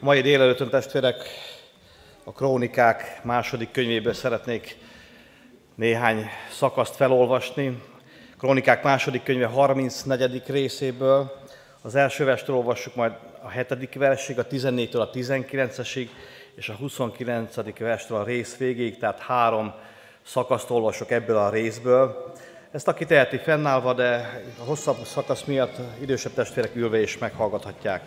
Mai délelőttön testvérek a Krónikák második könyvéből szeretnék néhány szakaszt felolvasni. Krónikák második könyve 34. részéből. Az első verstől olvassuk majd a 7. versig, a 14-től a 19-esig, és a 29. verstől a rész végéig, tehát három szakaszt olvasok ebből a részből. Ezt aki teheti fennállva, de a hosszabb szakasz miatt idősebb testvérek ülve is meghallgathatják.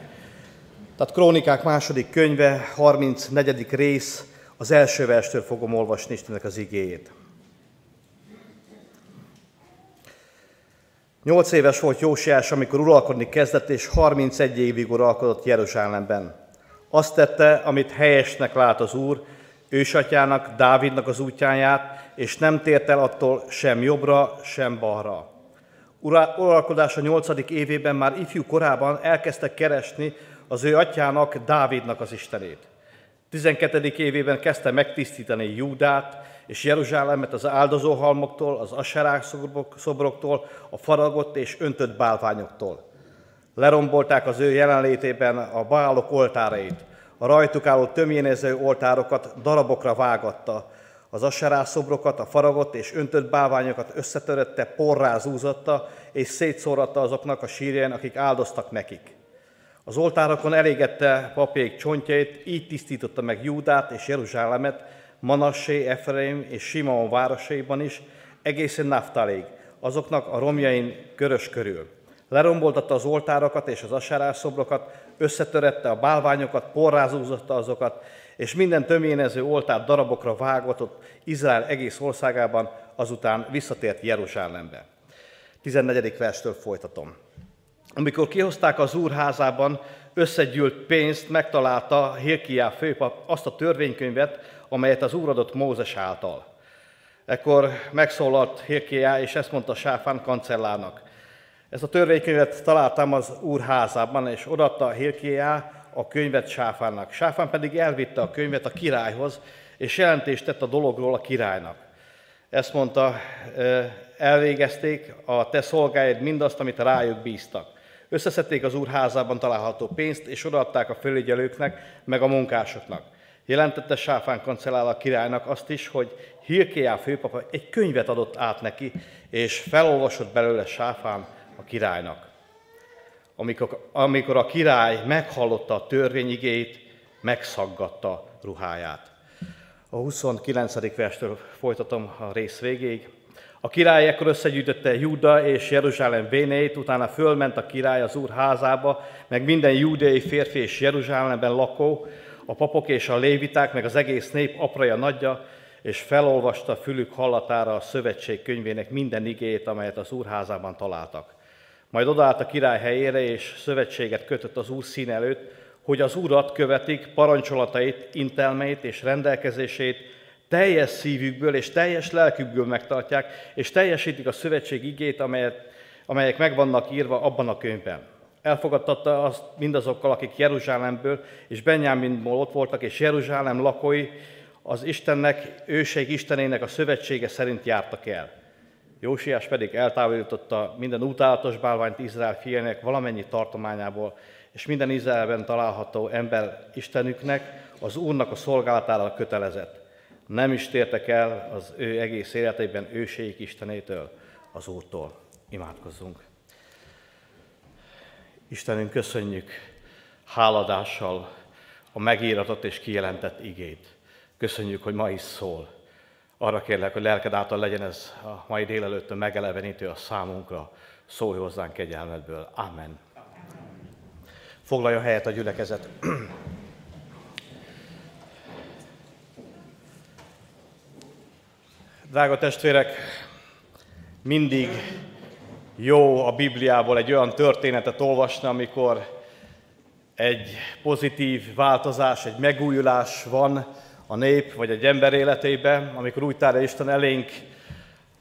Tehát Krónikák második könyve, 34. rész, az első verstől fogom olvasni Istennek az igéjét. Nyolc éves volt Jósiás, amikor uralkodni kezdett, és 31 évig uralkodott Jeruzsálemben. Azt tette, amit helyesnek lát az Úr, ősatyának, Dávidnak az útjáját, és nem tért el attól sem jobbra, sem balra. Uralkodása nyolcadik évében már ifjú korában elkezdtek keresni az ő atyának, Dávidnak az Istenét. 12. évében kezdte megtisztítani Júdát és Jeruzsálemet az áldozóhalmoktól, az aserák szobroktól, a faragott és öntött bálványoktól. Lerombolták az ő jelenlétében a bálok oltárait, a rajtuk álló tömjénező oltárokat darabokra vágatta, az aserá szobrokat, a faragott és öntött bálványokat összetörötte, porrá zúzotta, és szétszóratta azoknak a sírján, akik áldoztak nekik. Az oltárokon elégette papjék csontjait, így tisztította meg Júdát és Jeruzsálemet, Manassé, Efraim és Simon városaiban is, egészen Naftalig, azoknak a romjain körös körül. Leromboltatta az oltárokat és az asárászobrokat, összetörette a bálványokat, porrázúzotta azokat, és minden tömjénező oltár darabokra vágatott Izrael egész országában, azután visszatért Jeruzsálembe. 14. verstől folytatom. Amikor kihozták az úrházában összegyűlt pénzt, megtalálta Hilkiá főpap azt a törvénykönyvet, amelyet az úr adott Mózes által. Ekkor megszólalt Hilkiá, és ezt mondta Sáfán kancellárnak. Ezt a törvénykönyvet találtam az úrházában, és odaadta Hilkiá a könyvet Sáfánnak. Sáfán pedig elvitte a könyvet a királyhoz, és jelentést tett a dologról a királynak. Ezt mondta, elvégezték a te szolgáid mindazt, amit rájuk bíztak. Összeszedték az úrházában található pénzt, és odaadták a fölügyelőknek, meg a munkásoknak. Jelentette Sáfán kancellál a királynak azt is, hogy Hilkéjá főpapa egy könyvet adott át neki, és felolvasott belőle Sáfán a királynak. Amikor, amikor a király meghallotta a törvényigét, megszaggatta ruháját. A 29. verstől folytatom a rész végéig. A király ekkor összegyűjtötte Júda és Jeruzsálem vénét, utána fölment a király az úr házába, meg minden júdeai férfi és Jeruzsálemben lakó, a papok és a léviták, meg az egész nép apraja nagyja, és felolvasta fülük hallatára a szövetség könyvének minden igét, amelyet az úrházában találtak. Majd odaállt a király helyére, és szövetséget kötött az úr szín előtt, hogy az urat követik, parancsolatait, intelmeit és rendelkezését, teljes szívükből és teljes lelkükből megtartják, és teljesítik a szövetség igét, amelyet, amelyek meg vannak írva abban a könyvben. Elfogadtatta azt mindazokkal, akik Jeruzsálemből és Benyáminból ott voltak, és Jeruzsálem lakói az Istennek, őség Istenének a szövetsége szerint jártak el. Jósiás pedig eltávolította minden utálatos bálványt Izrael fiának valamennyi tartományából, és minden Izraelben található ember Istenüknek, az Úrnak a szolgálatára kötelezett nem is tértek el az ő egész életében őséik Istenétől, az Úrtól. Imádkozzunk. Istenünk, köszönjük háladással a megíratott és kijelentett igét. Köszönjük, hogy ma is szól. Arra kérlek, hogy lelked által legyen ez a mai délelőttön megelevenítő a számunkra. Szólj hozzánk kegyelmedből. Amen. Foglalja helyet a gyülekezet. Drága testvérek, mindig jó a Bibliából egy olyan történetet olvasni, amikor egy pozitív változás, egy megújulás van a nép vagy egy ember életében, amikor úgy tárja Isten elénk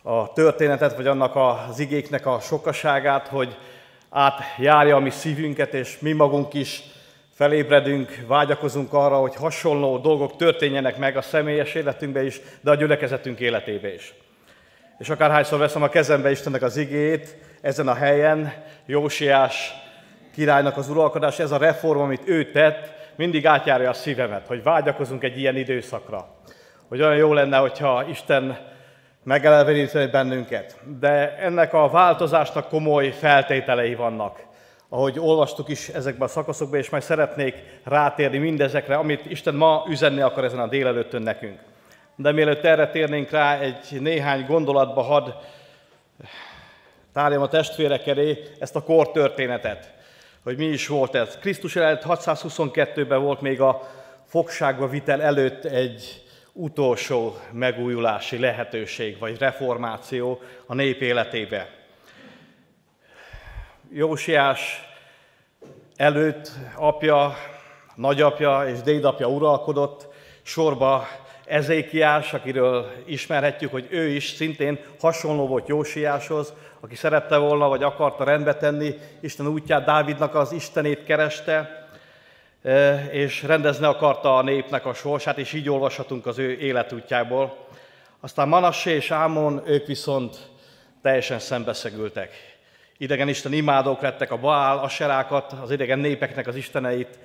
a történetet, vagy annak az igéknek a sokaságát, hogy átjárja a mi szívünket, és mi magunk is felébredünk, vágyakozunk arra, hogy hasonló dolgok történjenek meg a személyes életünkbe is, de a gyülekezetünk életébe is. És akárhányszor veszem a kezembe Istennek az igét, ezen a helyen Jósiás királynak az uralkodás, ez a reform, amit ő tett, mindig átjárja a szívemet, hogy vágyakozunk egy ilyen időszakra. Hogy olyan jó lenne, hogyha Isten megeleveníteni bennünket. De ennek a változásnak komoly feltételei vannak. Ahogy olvastuk is ezekben a szakaszokban, és majd szeretnék rátérni mindezekre, amit Isten ma üzenni akar ezen a délelőttön nekünk. De mielőtt erre térnénk rá, egy néhány gondolatba had tárjam a testvérek elé ezt a kortörténetet, hogy mi is volt ez. Krisztus előtt 622-ben volt még a fogságba vitel előtt egy utolsó megújulási lehetőség, vagy reformáció a nép életébe. Jósiás előtt apja, nagyapja és dédapja uralkodott, sorba Ezékiás, akiről ismerhetjük, hogy ő is szintén hasonló volt Jósiáshoz, aki szerette volna, vagy akarta rendbe tenni Isten útját, Dávidnak az Istenét kereste, e, és rendezni akarta a népnek a sorsát, és így olvashatunk az ő életútjából. Aztán Manassé és Ámon, ők viszont teljesen szembeszegültek. Idegen Isten imádók lettek a Baál, a serákat, az idegen népeknek az isteneit,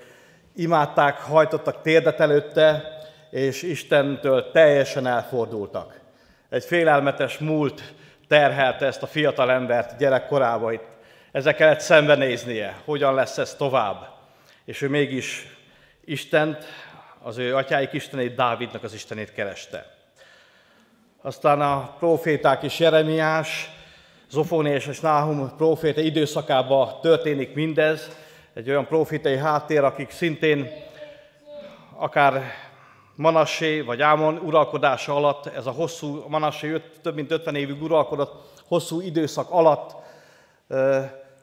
imádták, hajtottak térdet előtte, és Istentől teljesen elfordultak. Egy félelmetes múlt terhelte ezt a fiatal embert gyerekkorában itt. Ezzel kellett szembenéznie, hogyan lesz ez tovább. És ő mégis Istent, az ő atyáik Istenét, Dávidnak az Istenét kereste. Aztán a proféták is Jeremiás, Zofóniás és Náhum proféta időszakában történik mindez, egy olyan profétai háttér, akik szintén akár Manassé vagy Ámon uralkodása alatt, ez a hosszú, Manassé több mint 50 évig uralkodott hosszú időszak alatt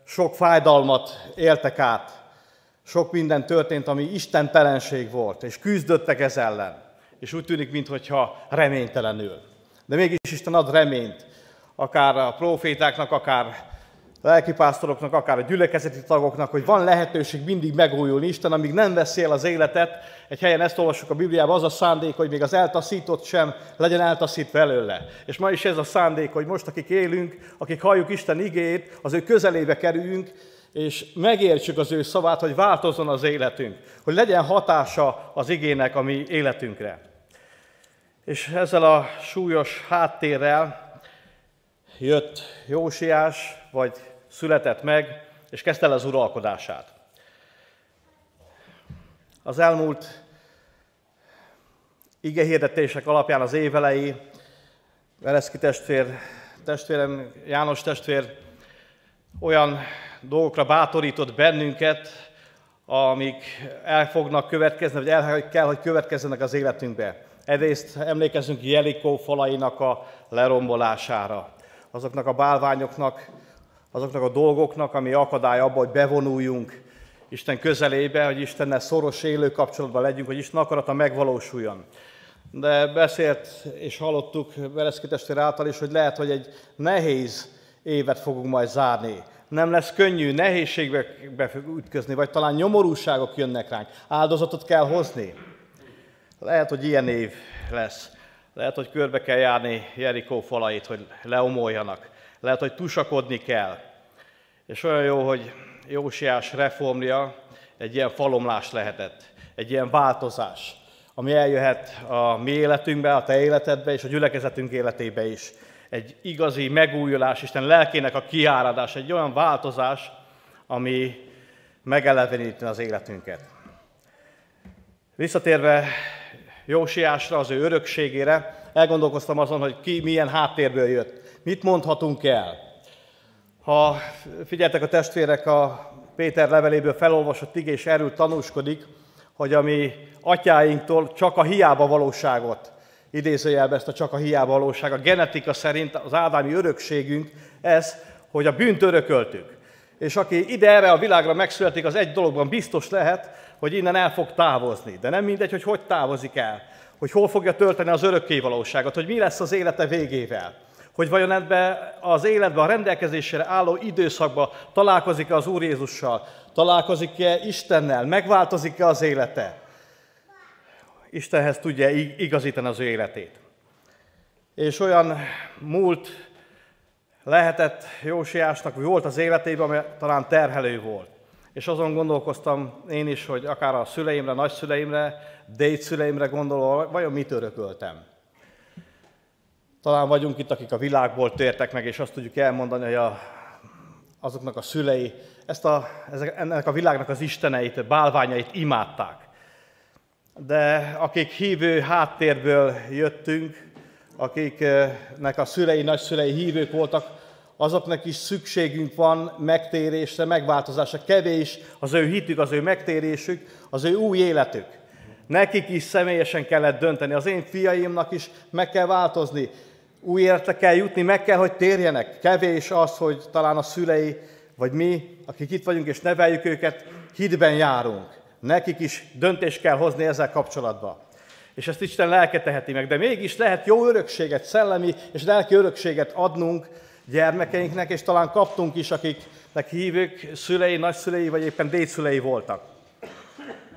sok fájdalmat éltek át, sok minden történt, ami istentelenség volt, és küzdöttek ez ellen. És úgy tűnik, mintha reménytelenül. De mégis Isten ad reményt, akár a profétáknak, akár lelkipásztoroknak, akár a gyülekezeti tagoknak, hogy van lehetőség mindig megújulni. Isten, amíg nem veszi el az életet, egy helyen ezt olvassuk a Bibliában, az a szándék, hogy még az eltaszított sem legyen eltaszítva előle. És ma is ez a szándék, hogy most, akik élünk, akik halljuk Isten igét, az ő közelébe kerüljünk, és megértsük az ő szavát, hogy változzon az életünk, hogy legyen hatása az igének a mi életünkre. És ezzel a súlyos háttérrel jött Jósiás, vagy született meg, és kezdte el az uralkodását. Az elmúlt hirdetések alapján az évelei, Vereszki testvér, testvérem, János testvér olyan dolgokra bátorított bennünket, amik el fognak következni, vagy el kell, hogy következzenek az életünkbe. Egyrészt emlékezünk Jelikó falainak a lerombolására, azoknak a bálványoknak, azoknak a dolgoknak, ami akadály abba, hogy bevonuljunk Isten közelébe, hogy Istennel szoros élő kapcsolatban legyünk, hogy Isten akarata megvalósuljon. De beszélt és hallottuk Bereszki testvér által is, hogy lehet, hogy egy nehéz évet fogunk majd zárni. Nem lesz könnyű, nehézségbe ütközni, vagy talán nyomorúságok jönnek ránk. Áldozatot kell hozni. Lehet, hogy ilyen év lesz. Lehet, hogy körbe kell járni Jerikó falait, hogy leomoljanak. Lehet, hogy tusakodni kell. És olyan jó, hogy Jósiás reformja egy ilyen falomlás lehetett, egy ilyen változás, ami eljöhet a mi életünkbe, a te életedbe és a gyülekezetünk életébe is. Egy igazi megújulás, Isten lelkének a kiáradás, egy olyan változás, ami megeleveníteni az életünket. Visszatérve Jósiásra, az ő örökségére, elgondolkoztam azon, hogy ki milyen háttérből jött. Mit mondhatunk el? Ha figyeltek a testvérek, a Péter leveléből felolvasott ige, és erről tanúskodik, hogy a mi atyáinktól csak a hiába valóságot, idézőjelbe ezt a csak a hiába valóság, a genetika szerint az ádámi örökségünk ez, hogy a bűnt örököltük. És aki ide erre a világra megszületik, az egy dologban biztos lehet, hogy innen el fog távozni. De nem mindegy, hogy hogy távozik el, hogy hol fogja tölteni az örökké valóságot, hogy mi lesz az élete végével hogy vajon ebbe az életben, a rendelkezésére álló időszakban találkozik-e az Úr Jézussal, találkozik-e Istennel, megváltozik-e az élete. Istenhez tudja igazítani az ő életét. És olyan múlt lehetett Jósiásnak, vagy volt az életében, ami talán terhelő volt. És azon gondolkoztam én is, hogy akár a szüleimre, nagyszüleimre, dédszüleimre gondolva, vajon mit örököltem. Talán vagyunk itt, akik a világból tértek meg, és azt tudjuk elmondani, hogy a, azoknak a szülei ezt a, ezek, ennek a világnak az isteneit, bálványait imádták. De akik hívő háttérből jöttünk, akiknek a szülei, nagyszülei hívők voltak, azoknak is szükségünk van megtérésre, megváltozásra. Kevés az ő hitük, az ő megtérésük, az ő új életük. Nekik is személyesen kellett dönteni. Az én fiaimnak is meg kell változni. Új életre kell jutni, meg kell, hogy térjenek. Kevés az, hogy talán a szülei, vagy mi, akik itt vagyunk és neveljük őket, hitben járunk. Nekik is döntést kell hozni ezzel kapcsolatban. És ezt Isten lelke teheti meg. De mégis lehet jó örökséget, szellemi és lelki örökséget adnunk gyermekeinknek, és talán kaptunk is, akiknek hívők, szülei, nagyszülei, vagy éppen dédszülei voltak.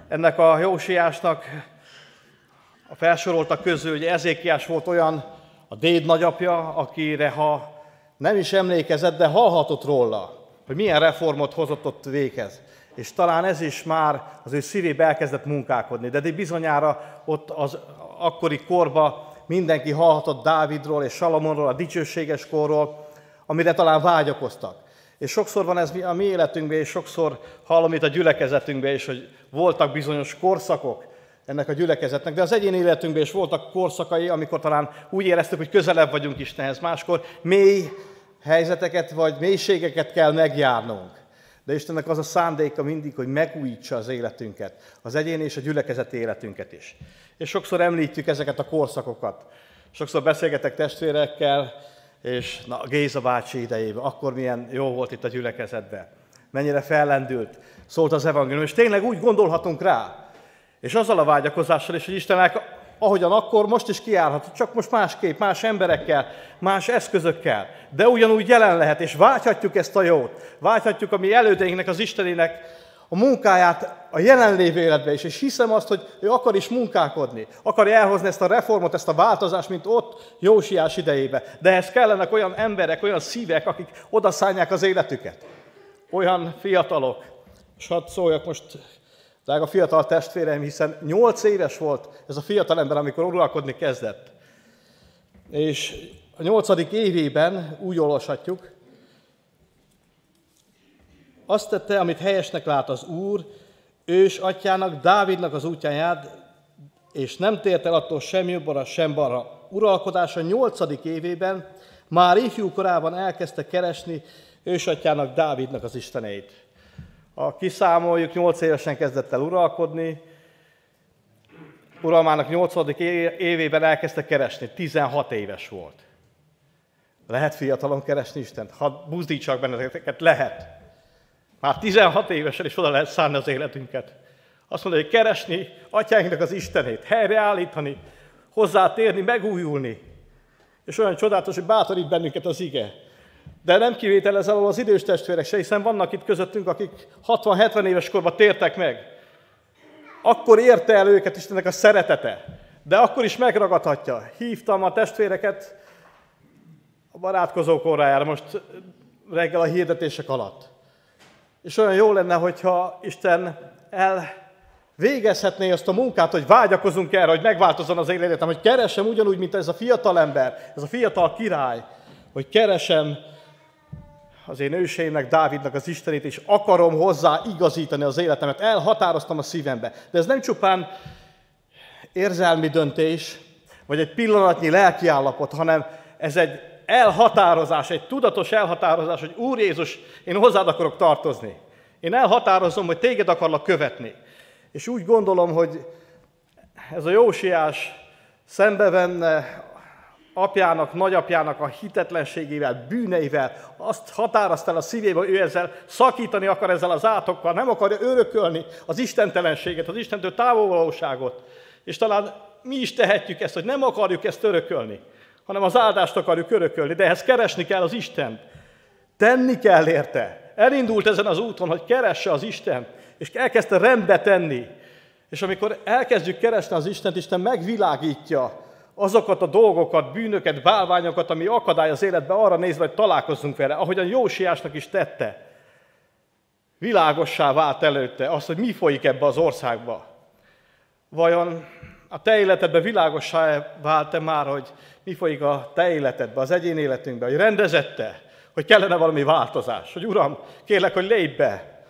Ennek a Jósiásnak a felsoroltak közül, hogy Ezékiás volt olyan a déd nagyapja, akire ha nem is emlékezett, de hallhatott róla, hogy milyen reformot hozott ott véghez. És talán ez is már az ő szívébe elkezdett munkálkodni. De bizonyára ott az akkori korba mindenki hallhatott Dávidról és Salamonról, a dicsőséges korról, amire talán vágyakoztak. És sokszor van ez a mi életünkben, és sokszor hallom itt a gyülekezetünkben is, hogy voltak bizonyos korszakok ennek a gyülekezetnek, de az egyéni életünkben is voltak korszakai, amikor talán úgy éreztük, hogy közelebb vagyunk Istenhez. Máskor mély helyzeteket vagy mélységeket kell megjárnunk. De Istennek az a szándéka mindig, hogy megújítsa az életünket, az egyéni és a gyülekezeti életünket is. És sokszor említjük ezeket a korszakokat. Sokszor beszélgetek testvérekkel, és na, Géza bácsi idejében, akkor milyen jó volt itt a gyülekezetben. Mennyire fellendült, szólt az evangélium, és tényleg úgy gondolhatunk rá. És azzal a vágyakozással is, hogy Isten ahogyan akkor, most is kiállhat, csak most másképp, más emberekkel, más eszközökkel, de ugyanúgy jelen lehet, és válthatjuk ezt a jót, válthatjuk a mi elődeinknek, az Istenének a munkáját a jelenlévő életbe is, és hiszem azt, hogy ő akar is munkálkodni, akarja elhozni ezt a reformot, ezt a változást, mint ott Jósiás idejébe. De ehhez kellenek olyan emberek, olyan szívek, akik odaszállják az életüket. Olyan fiatalok. És hadd szóljak most Drága fiatal testvérem, hiszen 8 éves volt ez a fiatal ember, amikor uralkodni kezdett. És a nyolcadik évében úgy olvashatjuk, azt tette, amit helyesnek lát az Úr, ős atyának, Dávidnak az útján és nem tért el attól sem jobbra, sem balra. Uralkodása nyolcadik évében már ifjú korában elkezdte keresni ősatyának, Dávidnak az isteneit. A kiszámoljuk, 8 évesen kezdett el uralkodni, uralmának 8. évében elkezdte keresni, 16 éves volt. Lehet fiatalon keresni Istent? Ha buzdítsak benneteket, lehet. Már 16 évesen is oda lehet szállni az életünket. Azt mondja, hogy keresni atyáinknak az Istenét, helyreállítani, hozzátérni, megújulni. És olyan csodálatos, hogy bátorít bennünket az ige. De nem kivételezem az idős testvérek se, hiszen vannak itt közöttünk, akik 60-70 éves korban tértek meg. Akkor érte el őket Istennek a szeretete, de akkor is megragadhatja. Hívtam a testvéreket a barátkozó korrájára most reggel a hirdetések alatt. És olyan jó lenne, hogyha Isten el végezhetné azt a munkát, hogy vágyakozunk erre, hogy megváltozzon az életem, hogy keresem ugyanúgy, mint ez a fiatal ember, ez a fiatal király, hogy keresem az én őseimnek, Dávidnak az Istenét, és akarom hozzá igazítani az életemet. Elhatároztam a szívembe. De ez nem csupán érzelmi döntés, vagy egy pillanatnyi lelki állapot, hanem ez egy elhatározás, egy tudatos elhatározás, hogy Úr Jézus, én hozzád akarok tartozni. Én elhatározom, hogy téged akarlak követni. És úgy gondolom, hogy ez a Jósiás szembevenne apjának, nagyapjának a hitetlenségével, bűneivel, azt határozta el a szívébe, hogy ő ezzel szakítani akar ezzel az átokkal, nem akarja örökölni az istentelenséget, az Istentől távolvalóságot. És talán mi is tehetjük ezt, hogy nem akarjuk ezt örökölni, hanem az áldást akarjuk örökölni, de ehhez keresni kell az Istent. Tenni kell érte. Elindult ezen az úton, hogy keresse az Isten, és elkezdte rendbe tenni. És amikor elkezdjük keresni az Istent, Isten megvilágítja azokat a dolgokat, bűnöket, bálványokat, ami akadály az életben arra nézve, hogy találkozzunk vele, ahogyan Jósiásnak is tette. világossá vált előtte az, hogy mi folyik ebbe az országba. Vajon a te életedben világossá vált-e már, hogy mi folyik a te életedbe, az egyén életünkben, hogy rendezette, hogy kellene valami változás, hogy Uram, kérlek, hogy lépj be,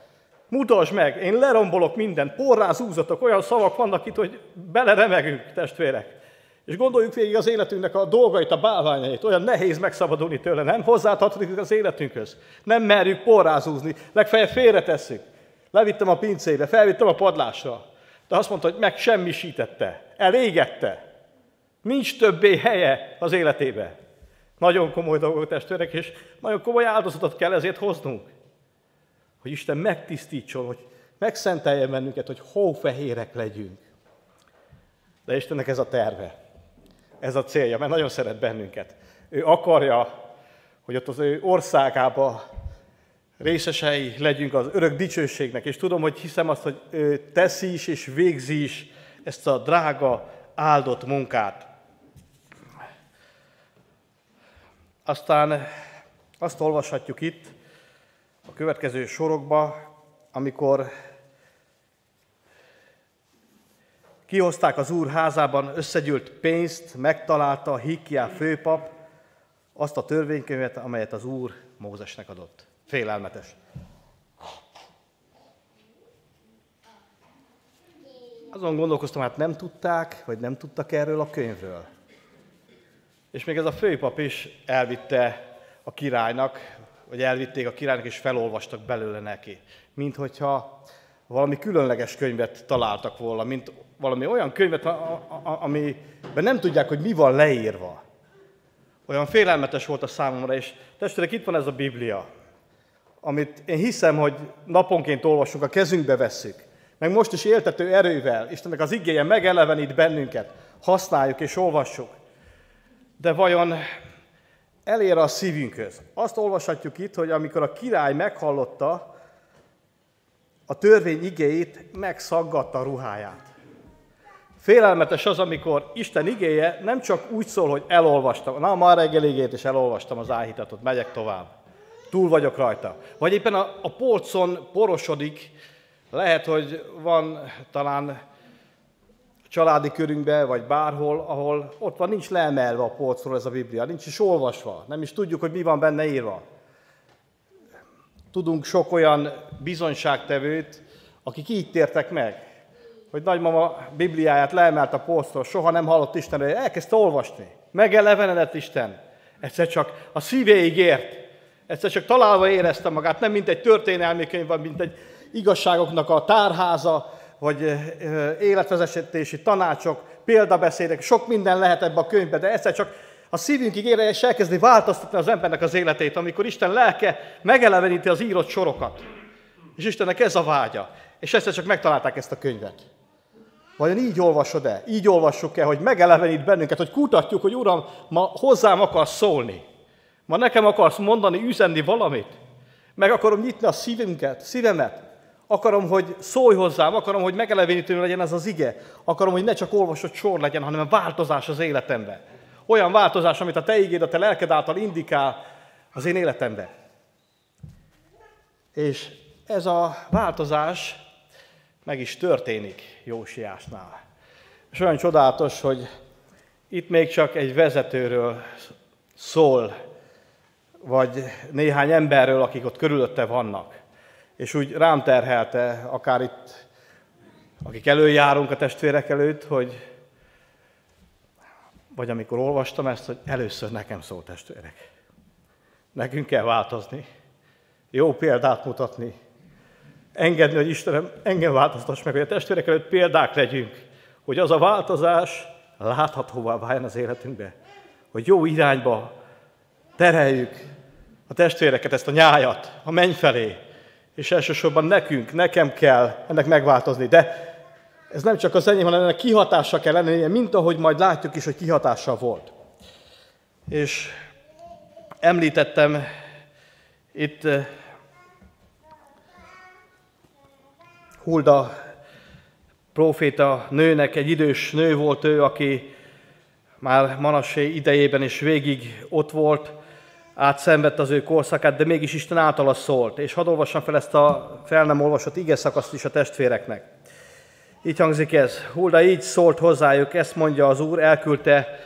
mutasd meg, én lerombolok mindent, porrá zúzatok, olyan szavak vannak itt, hogy beleremegünk, testvérek. És gondoljuk végig az életünknek a dolgait, a bálványait. Olyan nehéz megszabadulni tőle, nem hozzátartozik az életünkhöz. Nem merjük porrázúzni, legfeljebb félretesszük. Levittem a pincébe, felvittem a padlásra. De azt mondta, hogy meg semmisítette, elégette. Nincs többé helye az életébe. Nagyon komoly dolgok, testvérek, és nagyon komoly áldozatot kell ezért hoznunk. Hogy Isten megtisztítson, hogy megszentelje bennünket, hogy hófehérek legyünk. De Istennek ez a terve ez a célja, mert nagyon szeret bennünket. Ő akarja, hogy ott az ő országába részesei legyünk az örök dicsőségnek, és tudom, hogy hiszem azt, hogy ő teszi is és végzi is ezt a drága, áldott munkát. Aztán azt olvashatjuk itt a következő sorokba, amikor Kihozták az úr házában összegyűlt pénzt, megtalálta a Hikkiá főpap azt a törvénykönyvet, amelyet az úr Mózesnek adott. Félelmetes. Azon gondolkoztam, hát nem tudták, vagy nem tudtak erről a könyvről. És még ez a főpap is elvitte a királynak, vagy elvitték a királynak, és felolvastak belőle neki. Mint hogyha valami különleges könyvet találtak volna, mint valami olyan könyvet, amiben nem tudják, hogy mi van leírva. Olyan félelmetes volt a számomra, és testvérek, itt van ez a Biblia, amit én hiszem, hogy naponként olvasunk, a kezünkbe vesszük, meg most is éltető erővel, Istennek az igéje megelevenít bennünket, használjuk és olvassuk. De vajon elér a szívünkhöz? Azt olvashatjuk itt, hogy amikor a király meghallotta a törvény igéit, megszaggatta a ruháját. Félelmetes az, amikor Isten igéje nem csak úgy szól, hogy elolvastam, na már reggel igét és elolvastam az áhítatot, megyek tovább. Túl vagyok rajta. Vagy éppen a, a polcon porosodik, lehet, hogy van talán családi körünkben, vagy bárhol, ahol ott van, nincs leemelve a polcról ez a Biblia, nincs is olvasva, nem is tudjuk, hogy mi van benne írva. Tudunk sok olyan bizonyságtevőt, akik így tértek meg, hogy nagymama Bibliáját leemelt a polcról, soha nem hallott Istenről, elkezdte olvasni. Megelevenedett Isten. Egyszer csak a szívéig ért. Egyszer csak találva érezte magát, nem mint egy történelmi könyv, mint egy igazságoknak a tárháza, vagy életvezetési tanácsok, példabeszédek, sok minden lehet ebbe a könyvbe, de egyszer csak a szívünkig ére és elkezdi változtatni az embernek az életét, amikor Isten lelke megeleveníti az írott sorokat. És Istennek ez a vágya. És egyszer csak megtalálták ezt a könyvet. Vajon így olvasod-e? Így olvassuk-e, hogy megelevenít bennünket, hogy kutatjuk, hogy Uram, ma hozzám akarsz szólni. Ma nekem akarsz mondani, üzenni valamit. Meg akarom nyitni a szívünket, szívemet. Akarom, hogy szólj hozzám, akarom, hogy megelevenítő legyen ez az ige. Akarom, hogy ne csak olvasott sor legyen, hanem a változás az életemben. Olyan változás, amit a te igéd, a te lelked által indikál az én életemben. És ez a változás meg is történik Jósiásnál. És olyan csodálatos, hogy itt még csak egy vezetőről szól, vagy néhány emberről, akik ott körülötte vannak. És úgy rám terhelte, akár itt, akik előjárunk a testvérek előtt, hogy vagy amikor olvastam ezt, hogy először nekem szól testvérek. Nekünk kell változni, jó példát mutatni, engedni, hogy Istenem engem változtass meg, hogy a testvérek előtt példák legyünk, hogy az a változás láthatóvá váljon az életünkbe, hogy jó irányba tereljük a testvéreket, ezt a nyájat a menny felé, és elsősorban nekünk, nekem kell ennek megváltozni. De ez nem csak az enyém, hanem ennek kihatása kell lennie, mint ahogy majd látjuk is, hogy kihatása volt. És említettem itt Hulda proféta nőnek, egy idős nő volt ő, aki már Manassé idejében is végig ott volt, átszenvedte az ő korszakát, de mégis Isten általa szólt. És hadd olvassam fel ezt a fel nem olvasott ige szakaszt is a testvéreknek. Így hangzik ez. Hulda így szólt hozzájuk, ezt mondja az Úr, elküldte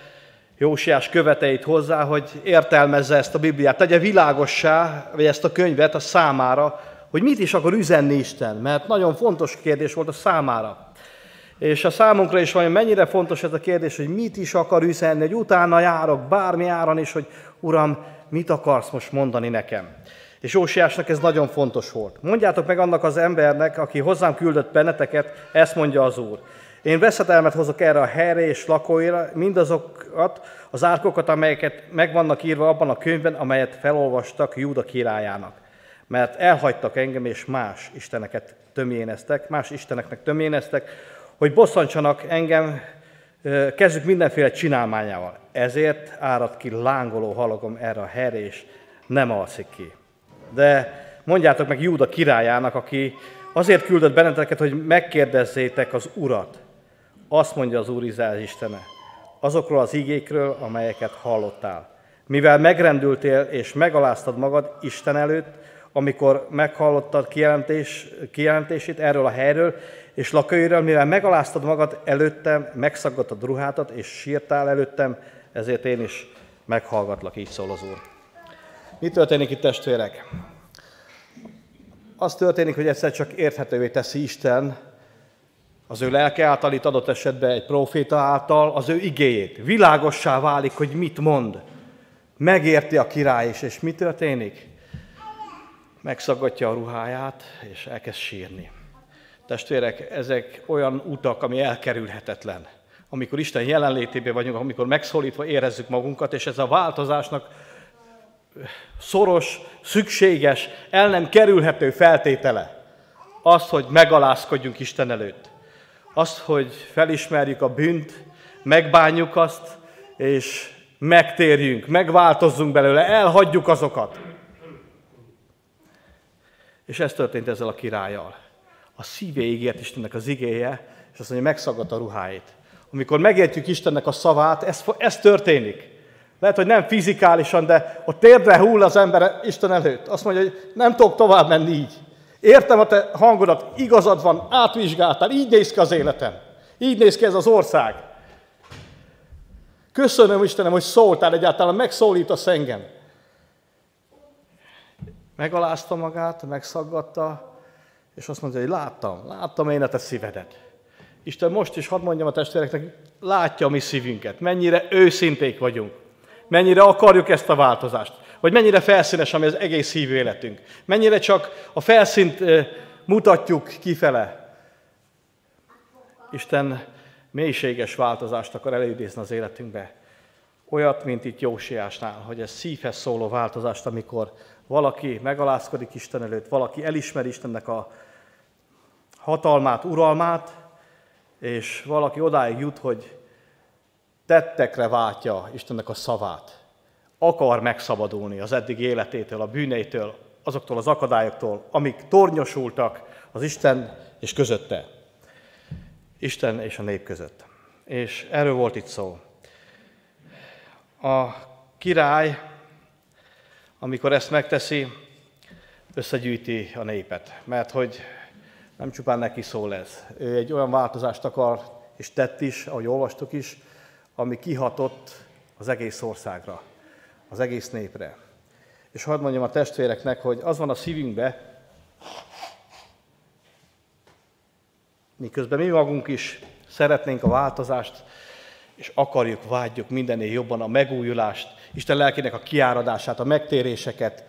Jósiás követeit hozzá, hogy értelmezze ezt a Bibliát, tegye világossá, vagy ezt a könyvet a számára, hogy mit is akar üzenni Isten, mert nagyon fontos kérdés volt a számára. És a számunkra is van, mennyire fontos ez a kérdés, hogy mit is akar üzenni, hogy utána járok bármi áron is, hogy Uram, mit akarsz most mondani nekem? És Ósiásnak ez nagyon fontos volt. Mondjátok meg annak az embernek, aki hozzám küldött benneteket, ezt mondja az Úr. Én veszetelmet hozok erre a helyre és lakóira, mindazokat, az árkokat, amelyeket meg írva abban a könyvben, amelyet felolvastak Júda királyának. Mert elhagytak engem, és más isteneket tömjéneztek, más isteneknek tömjéneztek, hogy bosszantsanak engem kezük mindenféle csinálmányával. Ezért árad ki lángoló halagom erre a helyre, és nem alszik ki. De mondjátok meg Júda királyának, aki azért küldött benneteket, hogy megkérdezzétek az Urat. Azt mondja az Úr Izrael Istene, azokról az igékről, amelyeket hallottál. Mivel megrendültél és megaláztad magad Isten előtt, amikor meghallottad kijelentés, kijelentését erről a helyről, és lakóiről, mivel megaláztad magad előttem, megszaggattad ruhátat, és sírtál előttem, ezért én is meghallgatlak, így szól az Úr. Mi történik itt, testvérek? Az történik, hogy egyszer csak érthetővé teszi Isten az ő lelke által, itt adott esetben egy proféta által, az ő igéjét. Világossá válik, hogy mit mond. Megérti a király is, és mi történik? Megszaggatja a ruháját, és elkezd sírni. Testvérek, ezek olyan utak, ami elkerülhetetlen. Amikor Isten jelenlétében vagyunk, amikor megszólítva érezzük magunkat, és ez a változásnak szoros, szükséges, el nem kerülhető feltétele. Az, hogy megalázkodjunk Isten előtt. Az, hogy felismerjük a bűnt, megbánjuk azt, és megtérjünk, megváltozzunk belőle, elhagyjuk azokat. És ez történt ezzel a királlyal a szívéig ért Istennek az igéje, és azt mondja, megszagadt a ruháit. Amikor megértjük Istennek a szavát, ez, ez történik. Lehet, hogy nem fizikálisan, de a térdre hull az ember Isten előtt. Azt mondja, hogy nem tudok tovább menni így. Értem a te hangodat, igazad van, átvizsgáltál, így néz ki az életem. Így néz ki ez az ország. Köszönöm Istenem, hogy szóltál egyáltalán, megszólítasz engem. Megalázta magát, megszaggatta, és azt mondja, hogy láttam, láttam én a te szívedet. Isten most is hadd mondjam a testvéreknek, látja a mi szívünket, mennyire őszinték vagyunk, mennyire akarjuk ezt a változást, vagy mennyire felszínes, ami az egész szívű életünk, mennyire csak a felszínt mutatjuk kifele. Isten mélységes változást akar előidézni az életünkbe. Olyat, mint itt Jósiásnál, hogy ez szívhez szóló változást, amikor valaki megalázkodik Isten előtt, valaki elismeri Istennek a hatalmát, uralmát, és valaki odáig jut, hogy tettekre váltja Istennek a szavát. Akar megszabadulni az eddig életétől, a bűneitől, azoktól az akadályoktól, amik tornyosultak az Isten és közötte. Isten és a nép között. És erről volt itt szó. A király, amikor ezt megteszi, összegyűjti a népet, mert hogy nem csupán neki szól ez. Ő egy olyan változást akar, és tett is, ahogy olvastuk is, ami kihatott az egész országra, az egész népre. És hadd mondjam a testvéreknek, hogy az van a szívünkbe, miközben mi magunk is szeretnénk a változást, és akarjuk, vágyjuk mindennél jobban a megújulást, Isten lelkének a kiáradását, a megtéréseket,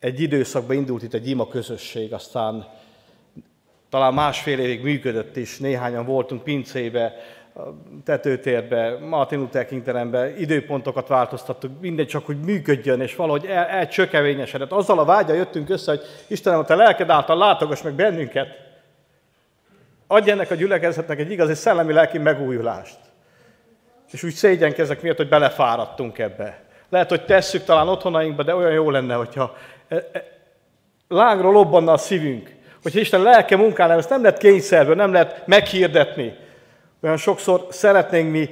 egy időszakban indult itt egy ima közösség, aztán talán másfél évig működött is, néhányan voltunk pincébe, tetőtérbe, Martin Luther King terembe, időpontokat változtattuk, mindegy csak, hogy működjön, és valahogy el, elcsökevényesedett. Azzal a vágya jöttünk össze, hogy Istenem, a te lelked által látogass meg bennünket. Adj ennek a gyülekezetnek egy igazi szellemi lelki megújulást. És úgy szégyenkezek miatt, hogy belefáradtunk ebbe. Lehet, hogy tesszük talán otthonainkba, de olyan jó lenne, hogyha lángra lobbanna a szívünk. Hogyha Isten lelke munkálna, ezt nem lehet kényszerből, nem lehet meghirdetni. Olyan sokszor szeretnénk mi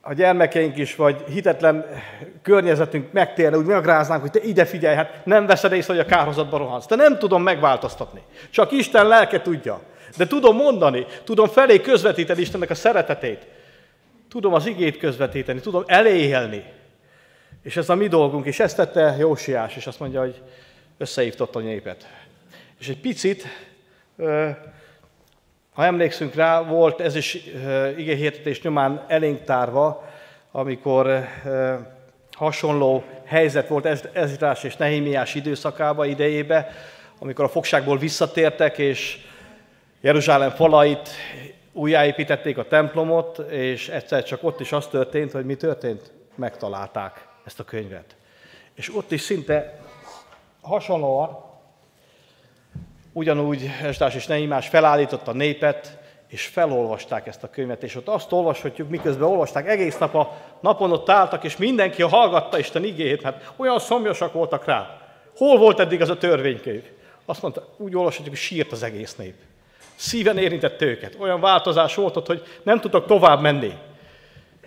a gyermekeink is, vagy hitetlen környezetünk megtérne, úgy megráznánk, hogy te ide figyelj, hát nem veszed észre, hogy a kárhozatba rohansz. De nem tudom megváltoztatni. Csak Isten lelke tudja. De tudom mondani, tudom felé közvetíteni Istennek a szeretetét. Tudom az igét közvetíteni, tudom eléhelni. És ez a mi dolgunk, és ezt tette Jósiás, és azt mondja, hogy összehívtott a népet. És egy picit, ha emlékszünk rá, volt ez is igéhirdetés nyomán elénk tárva, amikor hasonló helyzet volt Ezrás és Nehémiás időszakába, idejébe, amikor a fogságból visszatértek, és Jeruzsálem falait újjáépítették a templomot, és egyszer csak ott is az történt, hogy mi történt? Megtalálták ezt a könyvet. És ott is szinte hasonlóan, ugyanúgy Esdás és Neimás felállított a népet, és felolvasták ezt a könyvet, és ott azt olvashatjuk, miközben olvasták, egész nap a napon ott álltak, és mindenki hallgatta Isten igéjét, hát olyan szomjasak voltak rá. Hol volt eddig az a törvénykönyv? Azt mondta, úgy olvashatjuk, hogy sírt az egész nép. Szíven érintett őket. Olyan változás volt ott, hogy nem tudtak tovább menni.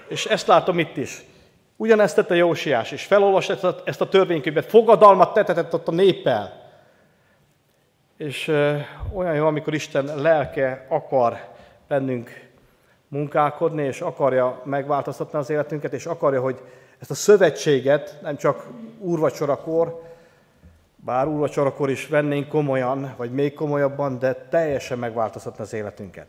És ezt látom itt is. Ugyanezt tette Jósiás, és felolvasta ezt a törvénykönyvet, fogadalmat tetetett ott a néppel. És olyan jó, amikor Isten lelke akar bennünk munkálkodni, és akarja megváltoztatni az életünket, és akarja, hogy ezt a szövetséget nem csak úrvacsorakor, bár úrvacsorakor is vennénk komolyan, vagy még komolyabban, de teljesen megváltoztatni az életünket.